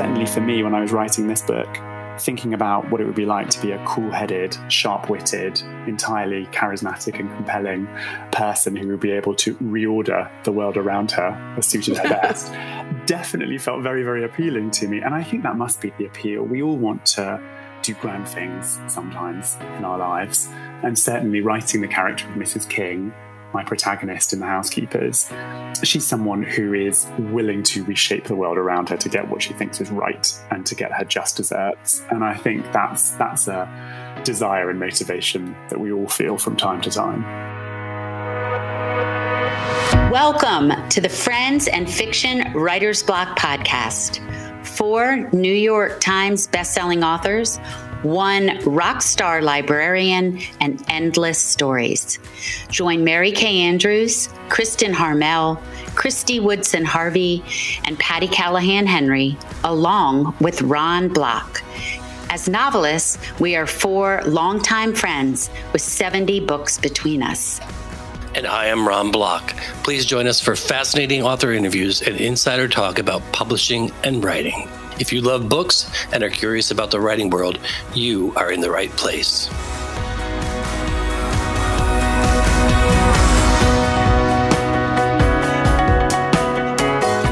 certainly for me, when I was writing this book, thinking about what it would be like to be a cool headed, sharp witted, entirely charismatic and compelling person who would be able to reorder the world around her as suited her best, definitely felt very, very appealing to me. And I think that must be the appeal. We all want to do grand things sometimes in our lives. And certainly writing the character of Mrs. King my protagonist in The Housekeepers, she's someone who is willing to reshape the world around her to get what she thinks is right and to get her just desserts. And I think that's that's a desire and motivation that we all feel from time to time. Welcome to the Friends and Fiction Writers Block podcast. Four New York Times bestselling authors one rock star librarian, and endless stories. Join Mary Kay Andrews, Kristen Harmel, Kristy Woodson Harvey, and Patti Callahan Henry, along with Ron Block. As novelists, we are four longtime friends with 70 books between us. And I am Ron Block. Please join us for fascinating author interviews and insider talk about publishing and writing. If you love books and are curious about the writing world, you are in the right place.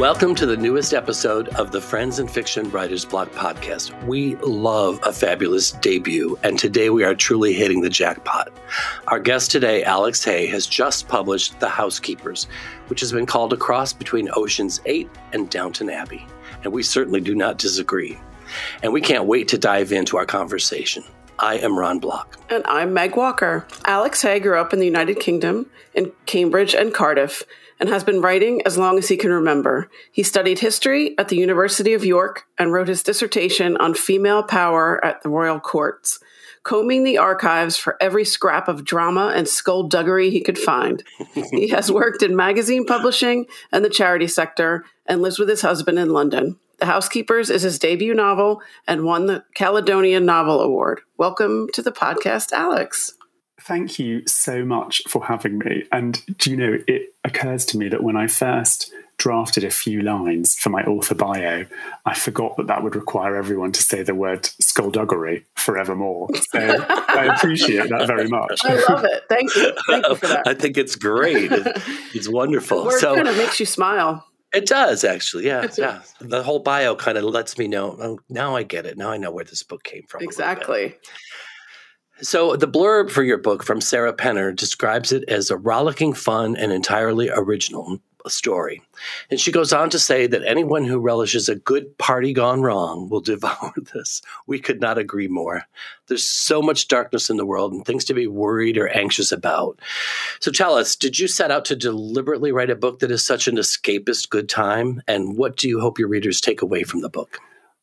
Welcome to the newest episode of the Friends and Fiction Writers Block podcast. We love a fabulous debut, and today we are truly hitting the jackpot. Our guest today, Alex Hay, has just published The Housekeepers, which has been called a cross between Ocean's 8 and Downton Abbey and we certainly do not disagree. And we can't wait to dive into our conversation. I am Ron Block. And I'm Meg Walker. Alex Hay grew up in the United Kingdom, in Cambridge and Cardiff, and has been writing as long as he can remember. He studied history at the University of York and wrote his dissertation on female power at the royal courts combing the archives for every scrap of drama and skullduggery he could find. he has worked in magazine publishing and the charity sector and lives with his husband in London. The Housekeepers is his debut novel and won the Caledonian Novel Award. Welcome to the podcast, Alex. Thank you so much for having me. And do you know, it occurs to me that when I first drafted a few lines for my author bio, I forgot that that would require everyone to say the word skullduggery forevermore. So I appreciate that very much. I love it. Thank you. Thank you for that. I think it's great. It's wonderful. The word so, kind of makes you smile. It does actually, yeah, yeah. The whole bio kind of lets me know. Oh, now I get it. Now I know where this book came from. Exactly. So, the blurb for your book from Sarah Penner describes it as a rollicking, fun, and entirely original story. And she goes on to say that anyone who relishes a good party gone wrong will devour this. We could not agree more. There's so much darkness in the world and things to be worried or anxious about. So tell us, did you set out to deliberately write a book that is such an escapist good time? And what do you hope your readers take away from the book?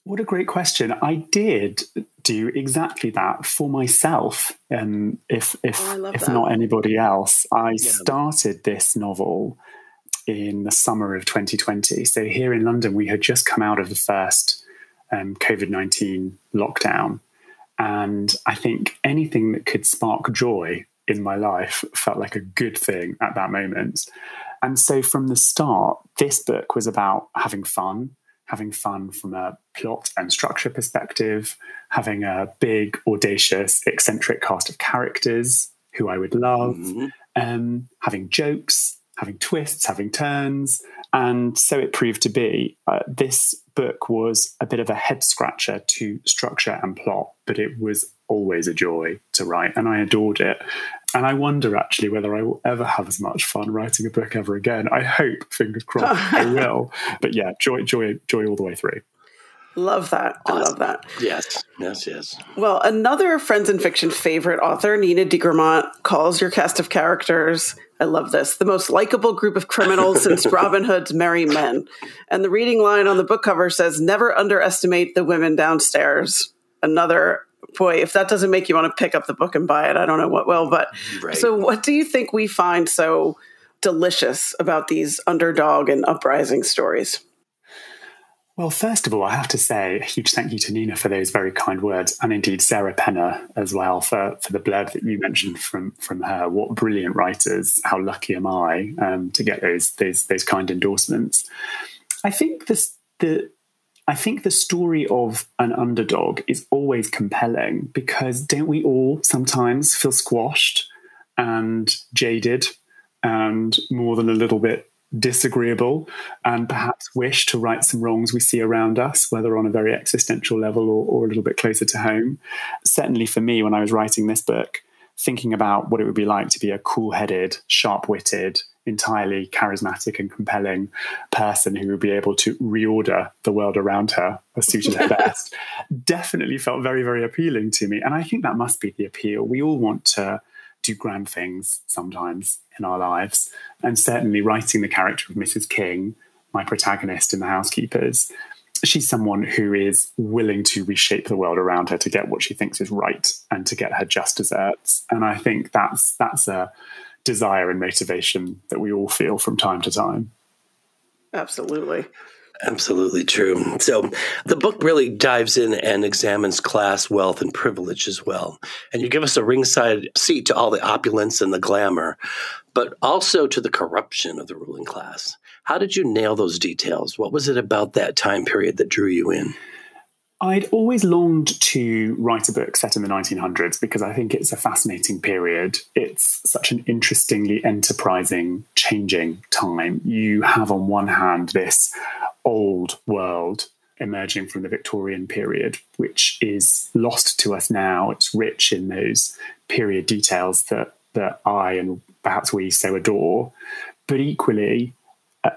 What a great question. I did do exactly that for myself. Um, if if oh, if not anybody else, I yeah. started this novel in the summer of 2020. So here in London, we had just come out of the first um, COVID 19 lockdown. And I think anything that could spark joy in my life felt like a good thing at that moment. And so from the start, this book was about having fun, having fun from a plot and structure perspective, having a big, audacious, eccentric cast of characters who I would love, mm-hmm. um, having jokes, having twists, having turns. And so it proved to be. Uh, this book was a bit of a head scratcher to structure and plot, but it was always a joy to write, and I adored it. And I wonder actually whether I will ever have as much fun writing a book ever again. I hope, fingers crossed, I will. But yeah, joy, joy, joy all the way through. Love that. I love that. Yes, yes, yes. Well, another Friends and Fiction favorite author, Nina de Gramont, calls your cast of characters, I love this, the most likable group of criminals since Robin Hood's Merry Men. And the reading line on the book cover says, Never underestimate the women downstairs. Another, boy, if that doesn't make you want to pick up the book and buy it, I don't know what will. But right. so, what do you think we find so delicious about these underdog and uprising stories? Well, first of all, I have to say a huge thank you to Nina for those very kind words, and indeed Sarah Penner as well for, for the blurb that you mentioned from from her. What brilliant writers! How lucky am I um, to get those those those kind endorsements? I think this the I think the story of an underdog is always compelling because don't we all sometimes feel squashed and jaded and more than a little bit disagreeable and perhaps wish to right some wrongs we see around us, whether on a very existential level or, or a little bit closer to home. Certainly for me, when I was writing this book, thinking about what it would be like to be a cool headed, sharp witted, entirely charismatic and compelling person who would be able to reorder the world around her as suited her best definitely felt very, very appealing to me. And I think that must be the appeal. We all want to do grand things sometimes in our lives. And certainly writing the character of Mrs. King, my protagonist in The Housekeepers, she's someone who is willing to reshape the world around her to get what she thinks is right and to get her just desserts. And I think that's that's a desire and motivation that we all feel from time to time. Absolutely. Absolutely true. So the book really dives in and examines class, wealth, and privilege as well. And you give us a ringside seat to all the opulence and the glamour, but also to the corruption of the ruling class. How did you nail those details? What was it about that time period that drew you in? I'd always longed to write a book set in the 1900s because I think it's a fascinating period. It's such an interestingly enterprising, changing time. You have, on one hand, this old world emerging from the Victorian period, which is lost to us now. It's rich in those period details that, that I and perhaps we so adore. But equally,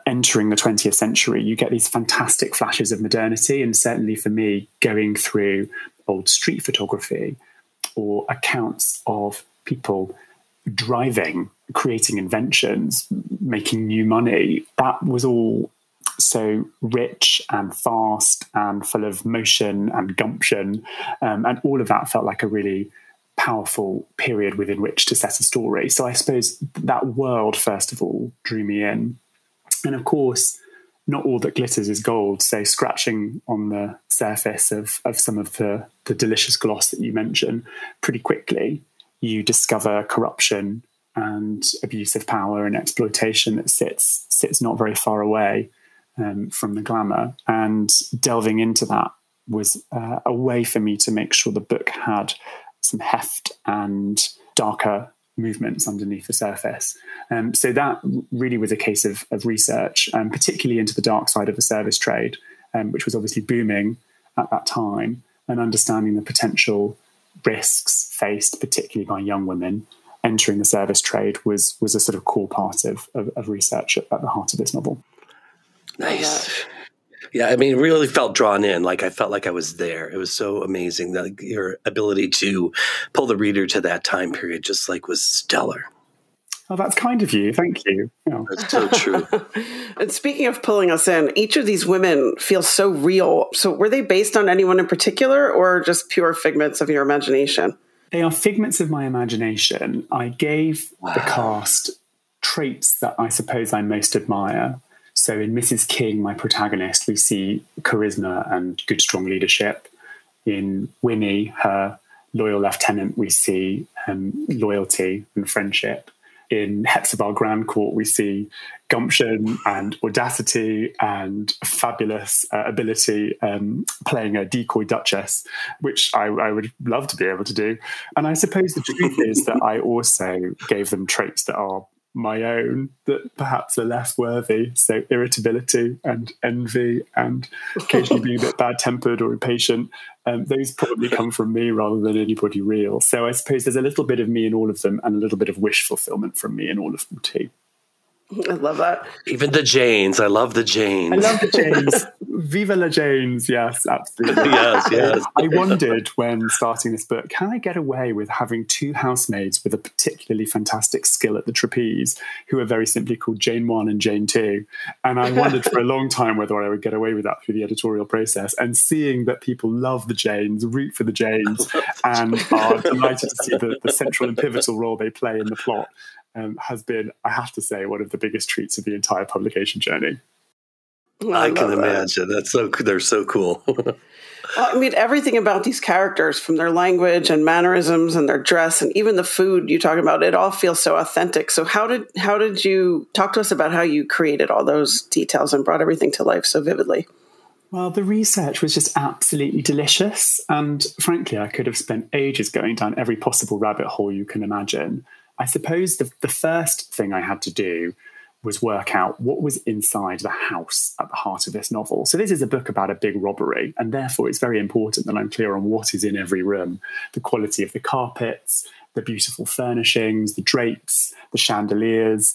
entering the 20th century, you get these fantastic flashes of modernity. And certainly for me, going through old street photography or accounts of people driving, creating inventions, making new money, that was all so rich and fast and full of motion and gumption. Um, and all of that felt like a really powerful period within which to set a story. So I suppose that world, first of all, drew me in. And of course, not all that glitters is gold. So scratching on the surface of, of some of the, the delicious gloss that you mentioned, pretty quickly you discover corruption and abuse of power and exploitation that sits sits not very far away um, from the glamour. And delving into that was uh, a way for me to make sure the book had some heft and darker movements underneath the surface. Um, so that really was a case of, of research, um, particularly into the dark side of the service trade, um, which was obviously booming at that time, and understanding the potential risks faced, particularly by young women entering the service trade, was was a sort of core part of, of, of research at, at the heart of this novel. Nice. Yeah, I mean, really felt drawn in. Like I felt like I was there. It was so amazing that your ability to pull the reader to that time period just like was stellar. Oh, that's kind of you. Thank you. Yeah. That's so true. and speaking of pulling us in, each of these women feels so real. So, were they based on anyone in particular or just pure figments of your imagination? They are figments of my imagination. I gave wow. the cast traits that I suppose I most admire. So in Mrs. King, my protagonist, we see charisma and good, strong leadership. In Winnie, her loyal lieutenant, we see um, loyalty and friendship. In Hephzibah Grandcourt, we see gumption and audacity and fabulous uh, ability um, playing a decoy duchess, which I, I, would love to be able to do. And I suppose the truth is that I also gave them traits that are my own that perhaps are less worthy. So irritability and envy and occasionally being a bit bad tempered or impatient. Um, those probably come from me rather than anybody real. So I suppose there's a little bit of me in all of them and a little bit of wish fulfillment from me in all of them too. I love that. Even the Janes. I love the Janes. I love the Janes. Viva la Janes. Yes, absolutely. yes, yes. I wondered when starting this book, can I get away with having two housemaids with a particularly fantastic skill at the trapeze who are very simply called Jane 1 and Jane 2? And I wondered for a long time whether I would get away with that through the editorial process. And seeing that people love the Janes, root for the Janes, and are delighted to see the, the central and pivotal role they play in the plot um, has been, I have to say, one of the biggest treats of the entire publication journey. I, I can imagine. That's so. They're so cool. well, I mean, everything about these characters, from their language and mannerisms and their dress, and even the food you talk about, it all feels so authentic. So, how did how did you talk to us about how you created all those details and brought everything to life so vividly? Well, the research was just absolutely delicious. And frankly, I could have spent ages going down every possible rabbit hole you can imagine. I suppose the, the first thing I had to do was work out what was inside the house at the heart of this novel. So, this is a book about a big robbery, and therefore it's very important that I'm clear on what is in every room the quality of the carpets, the beautiful furnishings, the drapes, the chandeliers.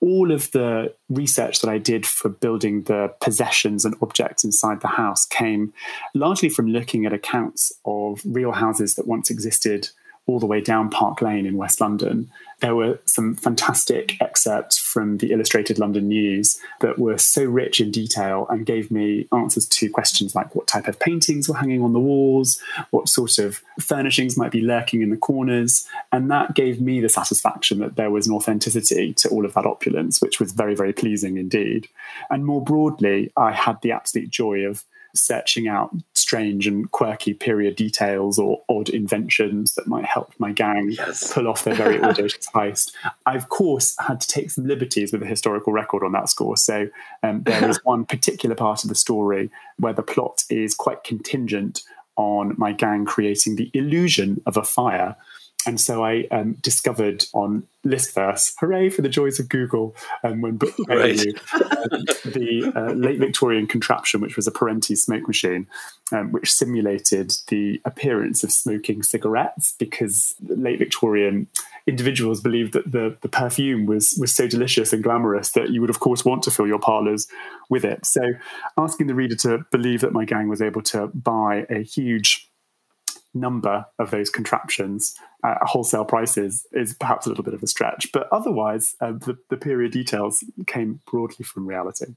All of the research that I did for building the possessions and objects inside the house came largely from looking at accounts of real houses that once existed all the way down Park Lane in West London. There were some fantastic excerpts from the Illustrated London News that were so rich in detail and gave me answers to questions like what type of paintings were hanging on the walls, what sort of furnishings might be lurking in the corners. And that gave me the satisfaction that there was an authenticity to all of that opulence, which was very, very pleasing indeed. And more broadly, I had the absolute joy of searching out strange and quirky period details or odd inventions that might help my gang yes. pull off their very audacious heist. I, of course, had to take some liberties with the historical record on that score. So um, there is one particular part of the story where the plot is quite contingent on my gang creating the illusion of a fire and so I um, discovered on Listverse, hooray for the joys of Google, um, when book right. you, uh, the uh, late Victorian contraption, which was a Parenti smoke machine, um, which simulated the appearance of smoking cigarettes because late Victorian individuals believed that the, the perfume was, was so delicious and glamorous that you would, of course, want to fill your parlours with it. So asking the reader to believe that my gang was able to buy a huge number of those contraptions at wholesale prices is perhaps a little bit of a stretch. But otherwise, uh, the, the period details came broadly from reality.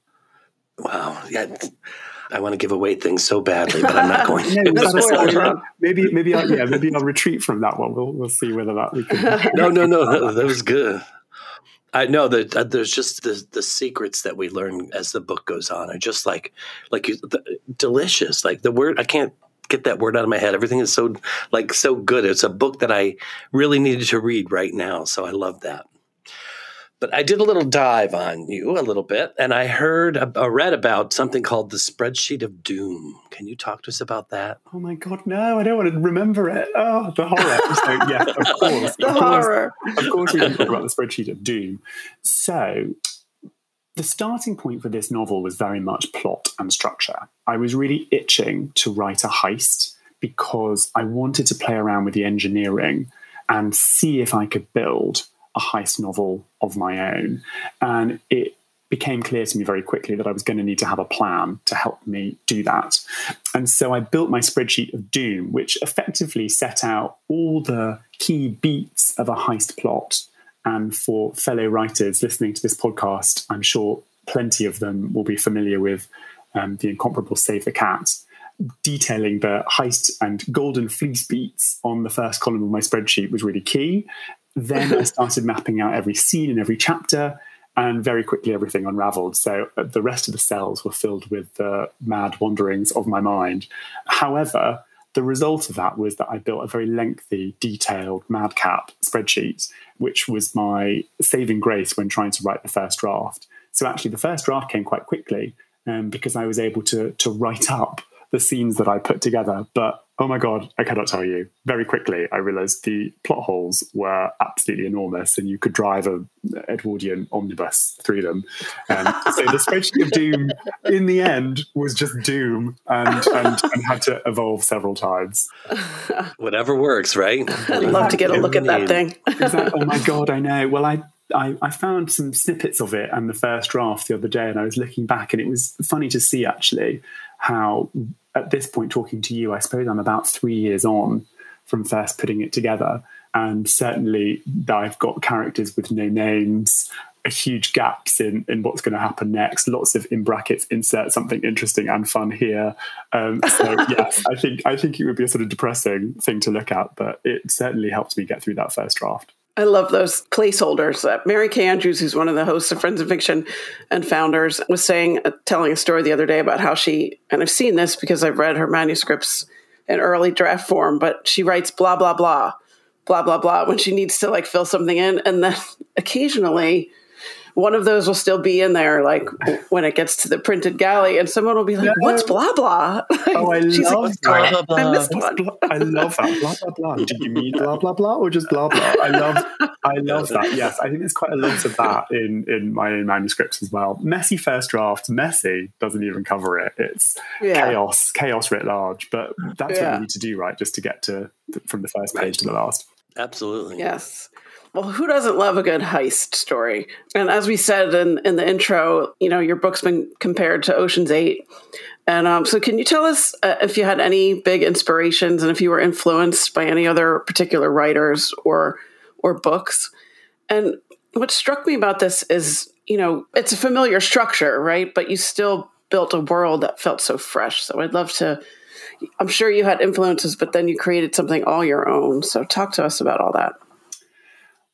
Wow. Yeah. I want to give away things so badly, but I'm not going to. no, maybe, maybe, I'll, yeah, maybe I'll retreat from that one. We'll, we'll see whether that we can. no, no, no, that, that was good. I know that uh, there's just the the secrets that we learn as the book goes on are just like like the, delicious. Like the word I can't get that word out of my head. Everything is so like so good. It's a book that I really needed to read right now, so I love that. But I did a little dive on you a little bit, and I heard, uh, read about something called the spreadsheet of doom. Can you talk to us about that? Oh my God, no! I don't want to remember it. Oh, the horror! so, yeah, of course, the of horror. Course, of course, we can talk about the spreadsheet of doom. So, the starting point for this novel was very much plot and structure. I was really itching to write a heist because I wanted to play around with the engineering and see if I could build a heist novel of my own. And it became clear to me very quickly that I was going to need to have a plan to help me do that. And so I built my spreadsheet of doom, which effectively set out all the key beats of a heist plot and for fellow writers listening to this podcast, I'm sure plenty of them will be familiar with um, the incomparable Save the Cat, detailing the heist and golden fleece beats on the first column of my spreadsheet was really key. Then I started mapping out every scene in every chapter, and very quickly everything unraveled. So uh, the rest of the cells were filled with the mad wanderings of my mind. However, the result of that was that I built a very lengthy, detailed madcap spreadsheet, which was my saving grace when trying to write the first draft. So actually, the first draft came quite quickly um, because I was able to to write up the scenes that I put together. But oh my God, I cannot tell you. Very quickly, I realized the plot holes were absolutely enormous and you could drive a Edwardian omnibus through them. Um, so the spreadsheet of Doom, in the end, was just Doom and, and, and had to evolve several times. Whatever works, right? I'd love to get a look at that thing. exactly. Oh my God, I know. Well, I I, I, found some snippets of it and the first draft the other day, and I was looking back, and it was funny to see actually how at this point talking to you, I suppose I'm about three years on from first putting it together. And certainly I've got characters with no names, huge gaps in, in what's going to happen next. Lots of in brackets insert something interesting and fun here. Um, so yes, I think I think it would be a sort of depressing thing to look at, but it certainly helped me get through that first draft. I love those placeholders. Uh, Mary Kay Andrews, who's one of the hosts of Friends of Fiction and founders, was saying, uh, telling a story the other day about how she, and I've seen this because I've read her manuscripts in early draft form, but she writes blah, blah, blah, blah, blah, blah when she needs to like fill something in. And then occasionally, one of those will still be in there, like when it gets to the printed galley, and someone will be like, No. "What's blah blah?" Oh, I love like, that. Blah, blah, I missed one. blah- I love that. Blah blah blah. Do you mean blah blah blah or just blah blah? I love I love that. Yes, I think there's quite a lot of that in in my own manuscripts as well. Messy first draft, messy doesn't even cover it. It's Yeah. chaos, chaos writ large. But that's what Yeah. you need to do, right? Just to get to from the first page to the last. Absolutely. Yes. Well, who doesn't love a good heist story? And as we said in, in the intro, you know, your book's been compared to Ocean's Eight. And um, so, can you tell us uh, if you had any big inspirations and if you were influenced by any other particular writers or or books? And what struck me about this is, you know, it's a familiar structure, right? But you still built a world that felt so fresh. So, I'd love to. I'm sure you had influences, but then you created something all your own. So, talk to us about all that.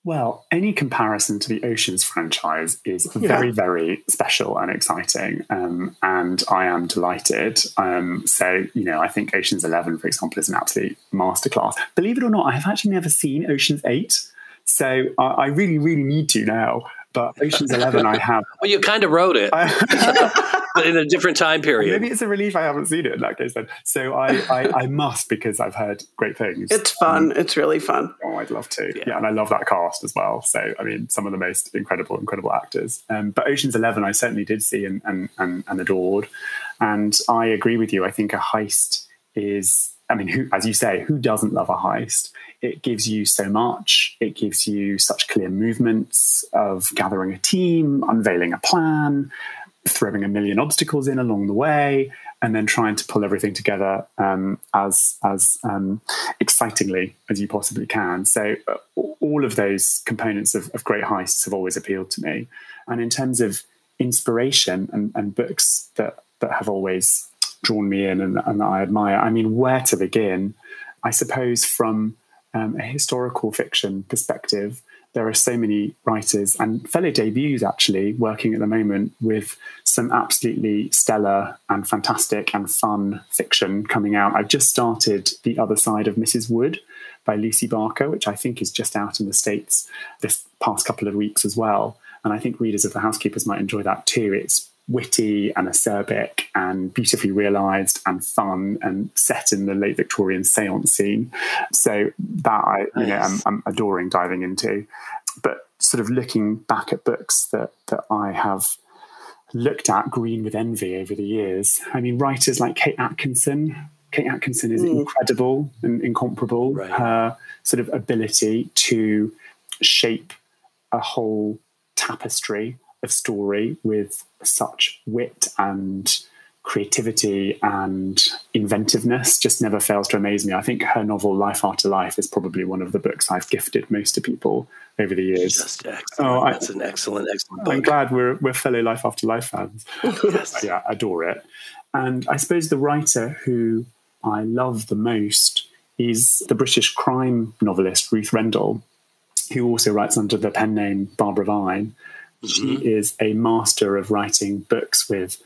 Well, any comparison to the Oceans franchise is very, very special and exciting, um, and I am delighted. Um, so, you know, I think Oceans Eleven, for example, is an absolute masterclass. Believe it or not, I have actually never seen Oceans Eight, so I, I really, really need to now. But Oceans Eleven, I have. Well, you kind of wrote it, but in a different time period. maybe it's a relief I haven't seen it in that case. Then, so I, I, I must because I've heard great things. It's fun. It's really fun. Oh, I'd love to. Yeah. Yeah. and I love that cast as well. So, I mean, some of the most incredible, incredible actors. Um, but Ocean's Eleven, I certainly did see and, and, and, and adored. And I agree with you. I think a heist is, I mean, who, as you say, who doesn't love a heist? It gives you so much. It gives you such clear movements of gathering a team, unveiling a plan, throwing a million obstacles in along the way, and then trying to pull everything together um, as as um, excitingly as you possibly can. So uh, all of those components of, of great heists have always appealed to me. And in terms of inspiration and, and books that that have always drawn me in and, and that I admire, I mean, where to begin? I suppose from um, a historical fiction perspective, there are so many writers and fellow debuts actually working at the moment with some absolutely stellar and fantastic and fun fiction coming out. I've just started The Other Side of Mrs. Wood by Lucy Barker, which I think is just out in the States this past couple of weeks as well. And I think readers of The Housekeepers might enjoy that too. It's witty and acerbic and beautifully realized and fun and set in the late Victorian seance scene. So that I, you know, I'm, I'm adoring diving into. But sort of looking back at books that that I have looked at green with envy over the years. I mean, writers like Kate Atkinson. Kate Atkinson is hmm. incredible and incomparable. Right. Her sort of ability to shape a whole tapestry of story with such wit and creativity and inventiveness just never fails to amaze me. I think her novel Life After Life is probably one of the books I've gifted most to people over the years. Oh, I- That's an excellent, excellent I'm glad we're we're fellow Life After Life fans. Yes. yeah, adore it. And I suppose the writer who I love the most is the British crime novelist Ruth Rendell, who also writes under the pen name Barbara Vine. She is a master of writing books with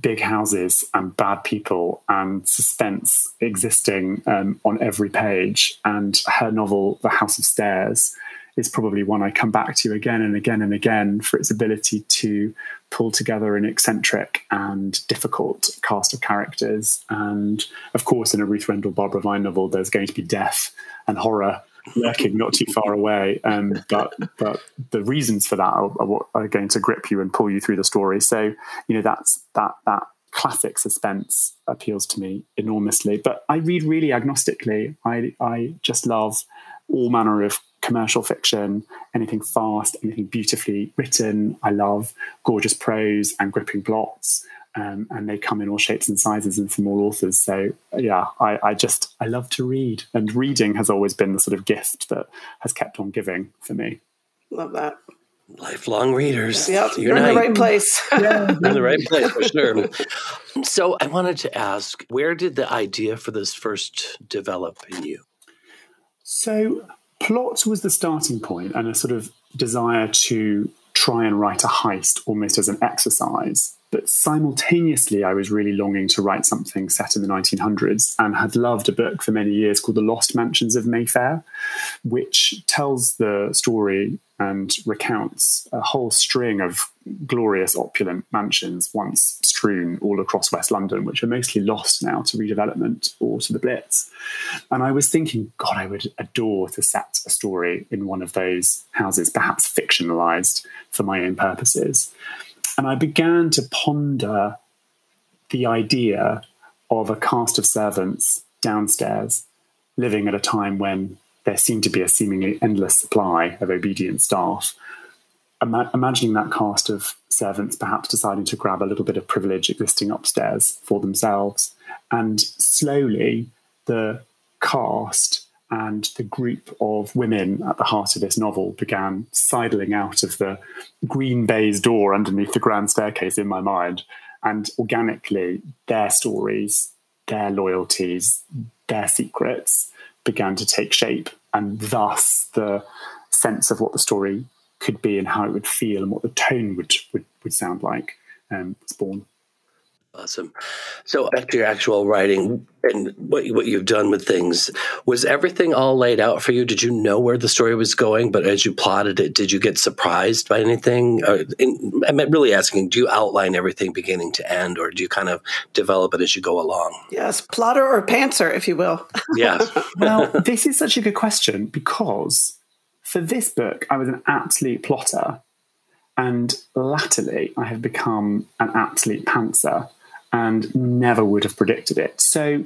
big houses and bad people and suspense existing um, on every page. And her novel, The House of Stairs, is probably one I come back to again and again and again for its ability to pull together an eccentric and difficult cast of characters. And of course, in a Ruth Rendell Barbara Vine novel, there's going to be death and horror lurking not too far away. Um, but but the reasons for that are, are what are going to grip you and pull you through the story. So you know that's that that classic suspense appeals to me enormously. But I read really agnostically. I I just love all manner of commercial fiction, anything fast, anything beautifully written. I love gorgeous prose and gripping plots. Um, and they come in all shapes and sizes and from all authors. So yeah, I, I just I love to read, and reading has always been the sort of gift that has kept on giving for me. Love that. Lifelong readers. Yep, you're in the right place. You're in the right place for sure. So I wanted to ask, where did the idea for this first develop in you? So, plot was the starting point and a sort of desire to try and write a heist almost as an exercise. But simultaneously, I was really longing to write something set in the 1900s and had loved a book for many years called The Lost Mansions of Mayfair, which tells the story and recounts a whole string of glorious, opulent mansions once strewn all across West London, which are mostly lost now to redevelopment or to the Blitz. And I was thinking, God, I would adore to set a story in one of those houses, perhaps fictionalized for my own purposes. And I began to ponder the idea of a cast of servants downstairs living at a time when there seemed to be a seemingly endless supply of obedient staff. Ima- imagining that cast of servants perhaps deciding to grab a little bit of privilege existing upstairs for themselves. And slowly, the cast and the group of women at the heart of this novel began sidling out of the green baize door underneath the grand staircase in my mind. And organically, their stories, their loyalties, their secrets began to take shape. And thus, the sense of what the story could be and how it would feel and what the tone would, would, would sound like um, was born. Awesome. So, back to your actual writing and what what you've done with things, was everything all laid out for you? Did you know where the story was going? But as you plotted it, did you get surprised by anything? Or, in, I'm really asking: Do you outline everything beginning to end, or do you kind of develop it as you go along? Yes, plotter or pantser, if you will. Yeah. well, this is such a good question because for this book, I was an absolute plotter, and latterly, I have become an absolute pantser and never would have predicted it. So,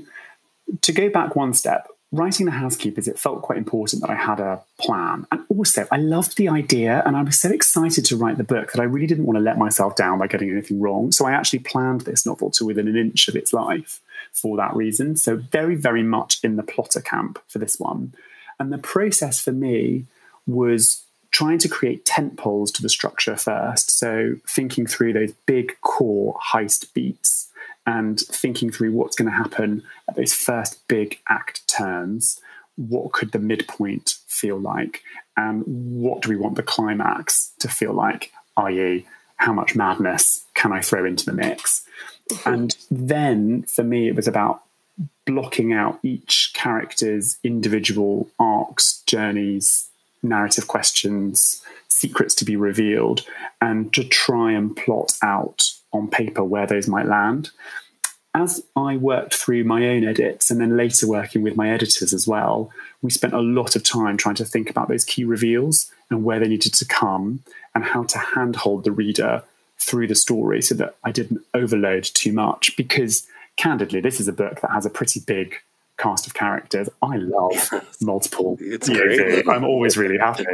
to go back one step, writing The Housekeepers, it felt quite important that I had a plan. And also, I loved the idea and I was so excited to write the book that I really didn't want to let myself down by getting anything wrong. So, I actually planned this novel to within an inch of its life for that reason. So, very, very much in the plotter camp for this one. And the process for me was trying to create tent poles to the structure first. So, thinking through those big core heist beats and thinking through what's going to happen at those first big act turns. What could the midpoint feel like? And what do we want the climax to feel like? I.e., how much madness can I throw into the mix? Mm-hmm. and then for me, it was about blocking out each character's individual arcs, journeys, narrative questions, secrets to be revealed, and to try and plot out on paper where those might land. As I worked through my own edits and then later working with my editors as well, we spent a lot of time trying to think about those key reveals and where they needed to come and how to handhold the reader through the story so that I didn't overload too much. Because candidly, this is a book that has a pretty big cast of characters. I love multiple POV. I'm always really happy,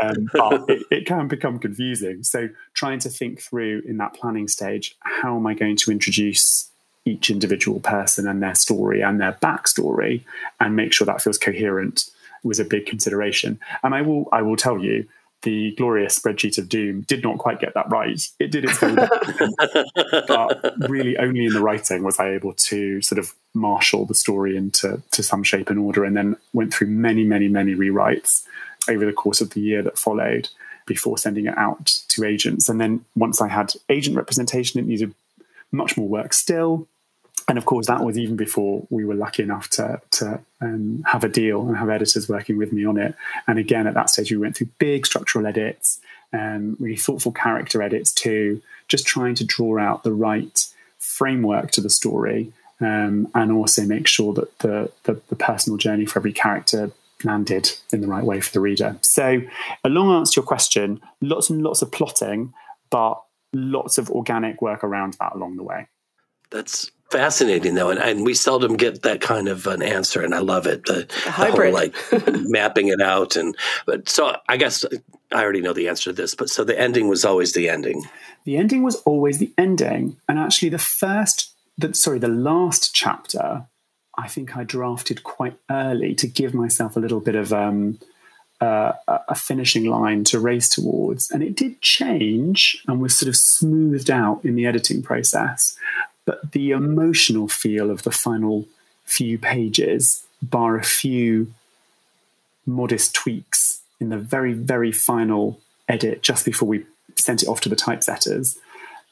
um, but it, it, can become confusing. So trying to think through in that planning stage, how am I going to introduce each individual person and their story and their backstory, and make sure that feels coherent was a big consideration. And I will I will tell you the glorious spreadsheet of doom did not quite get that right. It did its very best, but really only in the writing was I able to sort of marshal the story into to some shape and order, and then went through many, many, many rewrites over the course of the year that followed before sending it out to agents. And then once I had agent representation, it needed much more work still and of course, that was even before we were lucky enough to, to um, have a deal and have editors working with me on it. And again, at that stage, we went through big structural edits, um, really thoughtful character edits too, just trying to draw out the right framework to the story um, and also make sure that the, the, the personal journey for every character landed in the right way for the reader. So, a long answer to your question, lots and lots of plotting, but lots of organic work around that along the way. That's fascinating though and, and, we seldom get that kind of an answer and i love it the, the hybrid whole, like mapping it out and but so i guess i already know the answer to this but so the ending was always the ending the ending was always the ending and actually the first the, sorry the last chapter i think i drafted quite early to give myself a little bit of um, uh, a finishing line to race towards. And it did change and was sort of smoothed out in the editing process. But the emotional feel of the final few pages, bar a few modest tweaks in the very, very final edit just before we sent it off to the typesetters,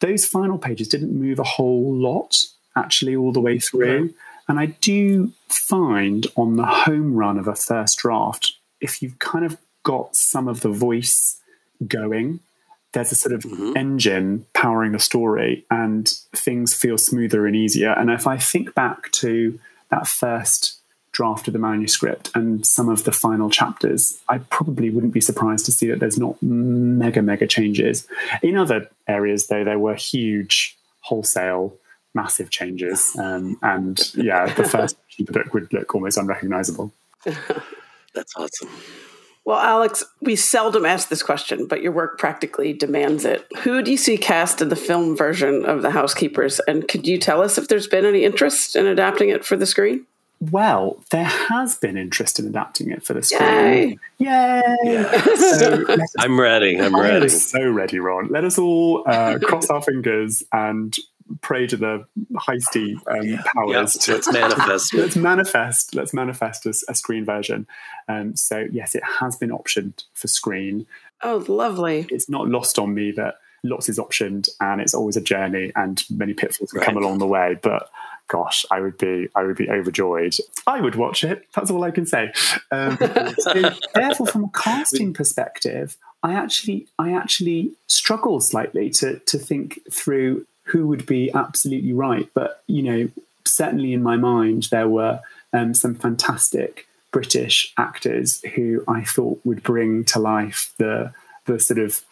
those final pages didn't move a whole lot actually all the way through. And I do find on the home run of a first draft, if you've kind of got some of the voice going. There's a sort of mm-hmm. engine powering the story, and things feel smoother and easier. And if I think back to that first draft of the manuscript and some of the final chapters, I probably wouldn't be surprised to see that there's not mega, mega changes. In other areas, though, there were huge wholesale massive changes. Um, and yeah, the first the book would look almost unrecognizable. That's awesome. Well, Alex, we seldom ask this question, but your work practically demands it. Who do you see cast in the film version of The Housekeepers? And could you tell us if there's been any interest in adapting it for the screen? Well, there has been interest in adapting it for the screen. Yay! Yay! Yeah. So I'm ready. I'm ready. so ready, Ron. Let us all uh, cross our fingers and pray to the heisty um, yeah. powers. Yeah. To, let's manifest. let's manifest. Let's manifest a, a screen version. Um, so yes, it has been optioned for screen. Oh, lovely! It's not lost on me that lots is optioned, and it's always a journey, and many pitfalls can right. come along the way. But gosh, I would be I would be overjoyed. I would watch it. That's all I can say. Um, so therefore, from a casting perspective, I actually I actually struggle slightly to to think through who would be absolutely right. But, you know, certainly in my mind, there were um, some fantastic British actors who I thought would bring to life the, the sort of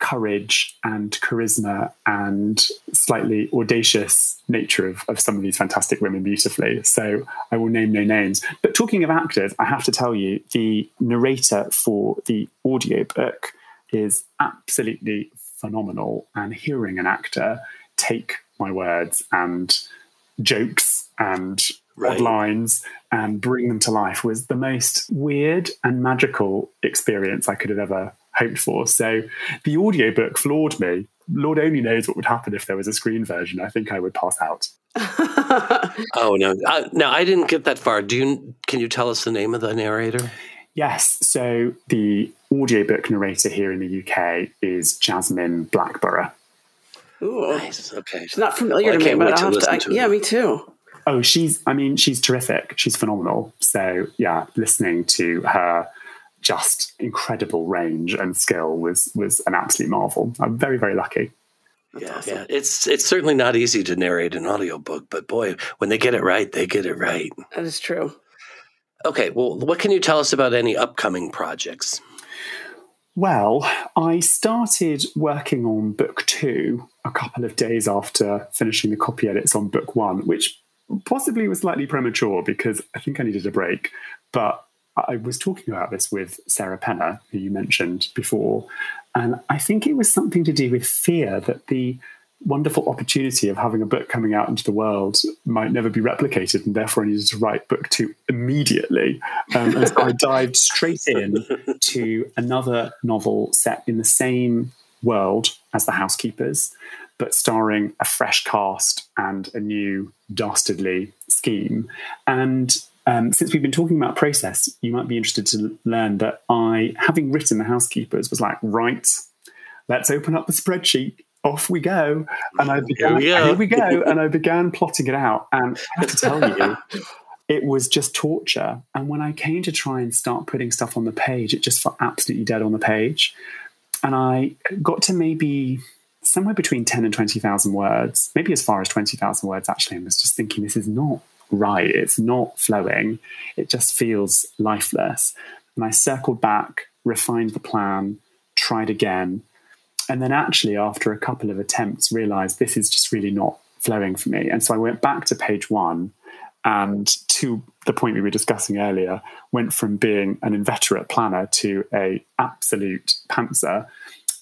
courage and charisma and slightly audacious nature of, of some of these fantastic women beautifully. So I will name no names. But talking of actors, I have to tell you, the narrator for the audiobook is absolutely phenomenal. And hearing an actor take my words and jokes and right. lines and bring them to life was the most weird and magical experience I could have ever hoped for. So the audiobook floored me. Lord only knows what would happen if there was a screen version. I think I would pass out. oh no! Uh, no, I didn't get that far. Do you? Can you tell us the name of the narrator? Yes. So the audiobook narrator here in the UK is Jasmine Blackborow. Ooh, nice. Okay. She's not familiar well, to me, but I'll have to. I, to yeah, me too. Oh, she's. I mean, she's terrific. She's phenomenal. So yeah, listening to her just incredible range and skill was was an absolute marvel. I'm very very lucky. yeah, awesome. yeah, it's it's certainly not easy to narrate an audiobook, but boy, when they get it right, they get it right. That is true. Okay, well, what can you tell us about any upcoming projects? Well, I started working on book two a couple of days after finishing the copy edits on book one, which possibly was slightly premature because I think I needed a break. But I was talking about this with Sarah Penner, who you mentioned before, and I think it was something to do with fear that the wonderful opportunity of having a book coming out into the world might never be replicated, and therefore I needed to write book two immediately. Um, and so I dived straight in to another novel set in the same world as The Housekeepers, but starring a fresh cast and a new dastardly scheme. And um, since we've been talking about process, you might be interested to learn that I, having written The Housekeepers, was like, right, let's open up the spreadsheet off we go. And I began, here we, here we go. and I began plotting it out. And I have to tell you, it was just torture. And when I came to try and start putting stuff on the page, it just felt absolutely dead on the page. And I got to maybe somewhere between 10 and 20,000 words, maybe as far as 20,000 words actually, and was just thinking, this is not right. It's not flowing. It just feels lifeless. And I circled back, refined the plan, tried again, and then actually after a couple of attempts realized this is just really not flowing for me. And so i went back to page one and to the point we were discussing earlier went from being an inveterate planner to a absolute pantser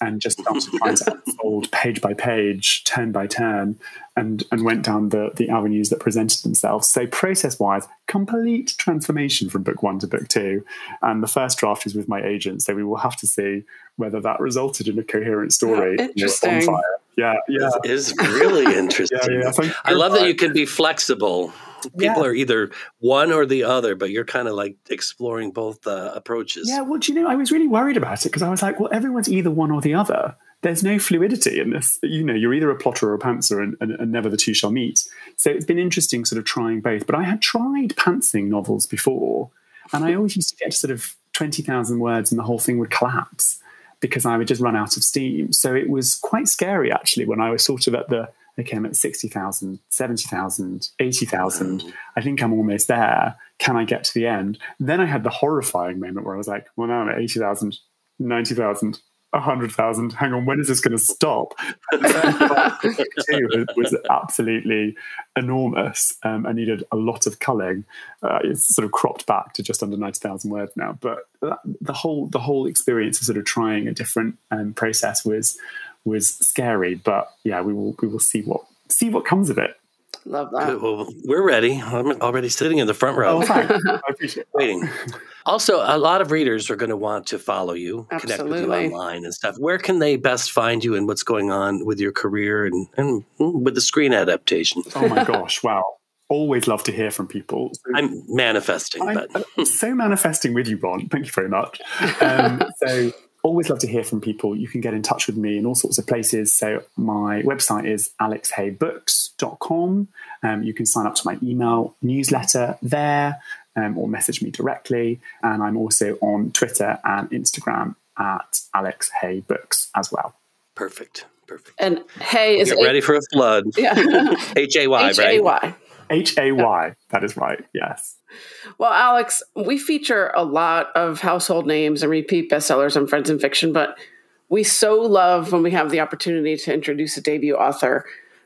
and just started trying to unfold page by page, turn by turn, and and went down the the avenues that presented themselves. So process wise, complete transformation from book one to book two. And the first draft is with my agent, so we will have to see whether that resulted in a coherent story. Yeah, interesting. You know, yeah, yeah, it is really interesting. yeah, yeah. I love that you can be flexible people yeah. are either one or the other, but you're kind of like exploring both uh, approaches. Yeah, well, do you know, I was really worried about it because I was like, well, everyone's either one or the other. There's no fluidity in this. You know, you're either a plotter or a pantser, and, and, and never the two shall meet. So it's been interesting, sort of trying both. But I had tried pantsing novels before, and I always used to get sort of twenty thousand words, and the whole thing would collapse. Because I would just run out of steam. So it was quite scary actually when I was sort of at the okay, I'm at 60,000, 70,000, 80,000. I think I'm almost there. Can I get to the end? Then I had the horrifying moment where I was like, well, now I'm at 80,000, 90,000, 100,000. Hang on, when is this going to stop? was, was absolutely enormous. Um, I needed a lot of culling. Uh, it's sort of cropped back to just under 90,000 words now. But the whole the whole experience of sort of trying a different um, process was was scary. But yeah, we will we will see what see what comes of it. Love that. Well, we're ready. I'm already sitting in the front row. Oh, I appreciate it. Waiting. Also, a lot of readers are going to want to follow you, Absolutely. connect with you online and stuff. Where can they best find you and what's going on with your career and, and with the screen adaptation? Oh my gosh, wow. Always love to hear from people. So I'm manifesting, I'm, but so manifesting with you, Ron. Thank you very much. Um, so always love to hear from people. You can get in touch with me in all sorts of places. So my website is alexhaybooks.com. Um, you can sign up to my email newsletter there um, or message me directly. And I'm also on Twitter and Instagram at Alex Hay Books as well. Perfect. Perfect. And Hay is Get ready for a flood. Yeah. H A Y, right? H A Y. H A Y. That is right. Yes. Well, Alex, we feature a lot of household names and repeat bestsellers on Friends and Fiction, but we so love when we have the opportunity to introduce a debut author.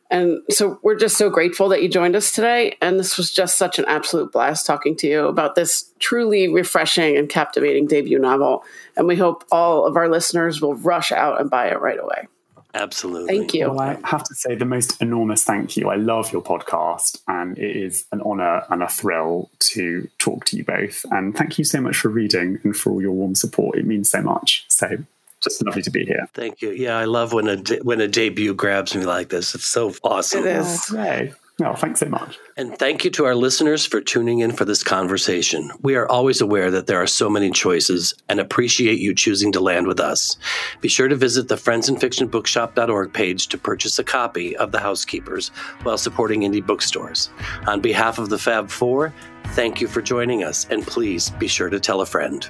And so we're just so grateful that you joined us today. And this was just such an absolute blast talking to you about this truly refreshing and captivating debut novel. And we hope all of our listeners will rush out and buy it right away. Absolutely. Thank you. Well, I have to say the most enormous thank you. I love your podcast, and it is an honor and a thrill to talk to you both. And thank you so much for reading and for all your warm support. It means so much. So just lovely to be here. Thank you. Yeah, I love when a de- when a debut grabs me like this. It's so awesome. It is. Oh, no, oh, thanks so much. And thank you to our listeners for tuning in for this conversation. We are always aware that there are so many choices and appreciate you choosing to land with us. Be sure to visit the friendsandfictionbookshop.org page to purchase a copy of The Housekeepers while supporting indie bookstores. On behalf of the Fab Four, thank you for joining us, and please be sure to tell a friend.